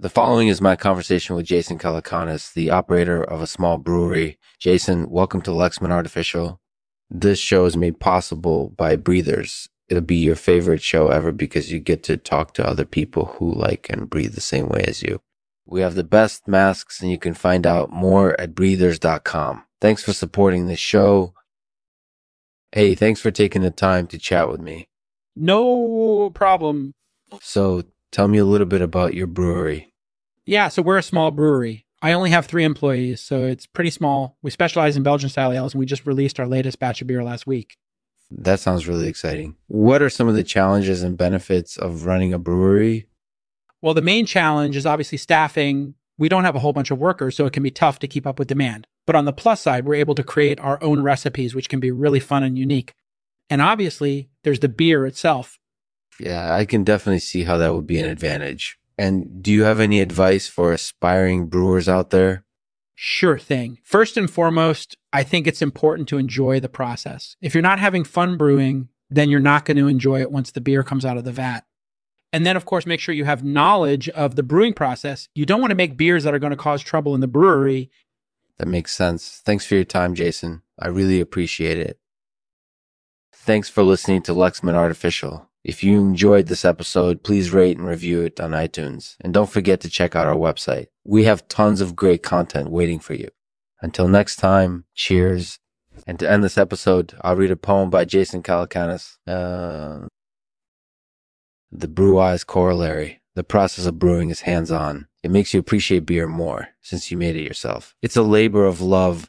The following is my conversation with Jason Calacanis, the operator of a small brewery. Jason, welcome to Lexman Artificial. This show is made possible by Breathers. It'll be your favorite show ever because you get to talk to other people who like and breathe the same way as you. We have the best masks and you can find out more at breathers.com. Thanks for supporting the show. Hey, thanks for taking the time to chat with me. No problem. So, tell me a little bit about your brewery. Yeah, so we're a small brewery. I only have three employees, so it's pretty small. We specialize in Belgian style ales, and we just released our latest batch of beer last week. That sounds really exciting. What are some of the challenges and benefits of running a brewery? Well, the main challenge is obviously staffing. We don't have a whole bunch of workers, so it can be tough to keep up with demand. But on the plus side, we're able to create our own recipes, which can be really fun and unique. And obviously, there's the beer itself. Yeah, I can definitely see how that would be an advantage. And do you have any advice for aspiring brewers out there? Sure thing. First and foremost, I think it's important to enjoy the process. If you're not having fun brewing, then you're not going to enjoy it once the beer comes out of the vat. And then, of course, make sure you have knowledge of the brewing process. You don't want to make beers that are going to cause trouble in the brewery. That makes sense. Thanks for your time, Jason. I really appreciate it. Thanks for listening to Lexman Artificial. If you enjoyed this episode, please rate and review it on iTunes. And don't forget to check out our website. We have tons of great content waiting for you. Until next time, cheers. And to end this episode, I'll read a poem by Jason Calacanis. Uh, the Brewise Corollary. The process of brewing is hands on. It makes you appreciate beer more since you made it yourself. It's a labor of love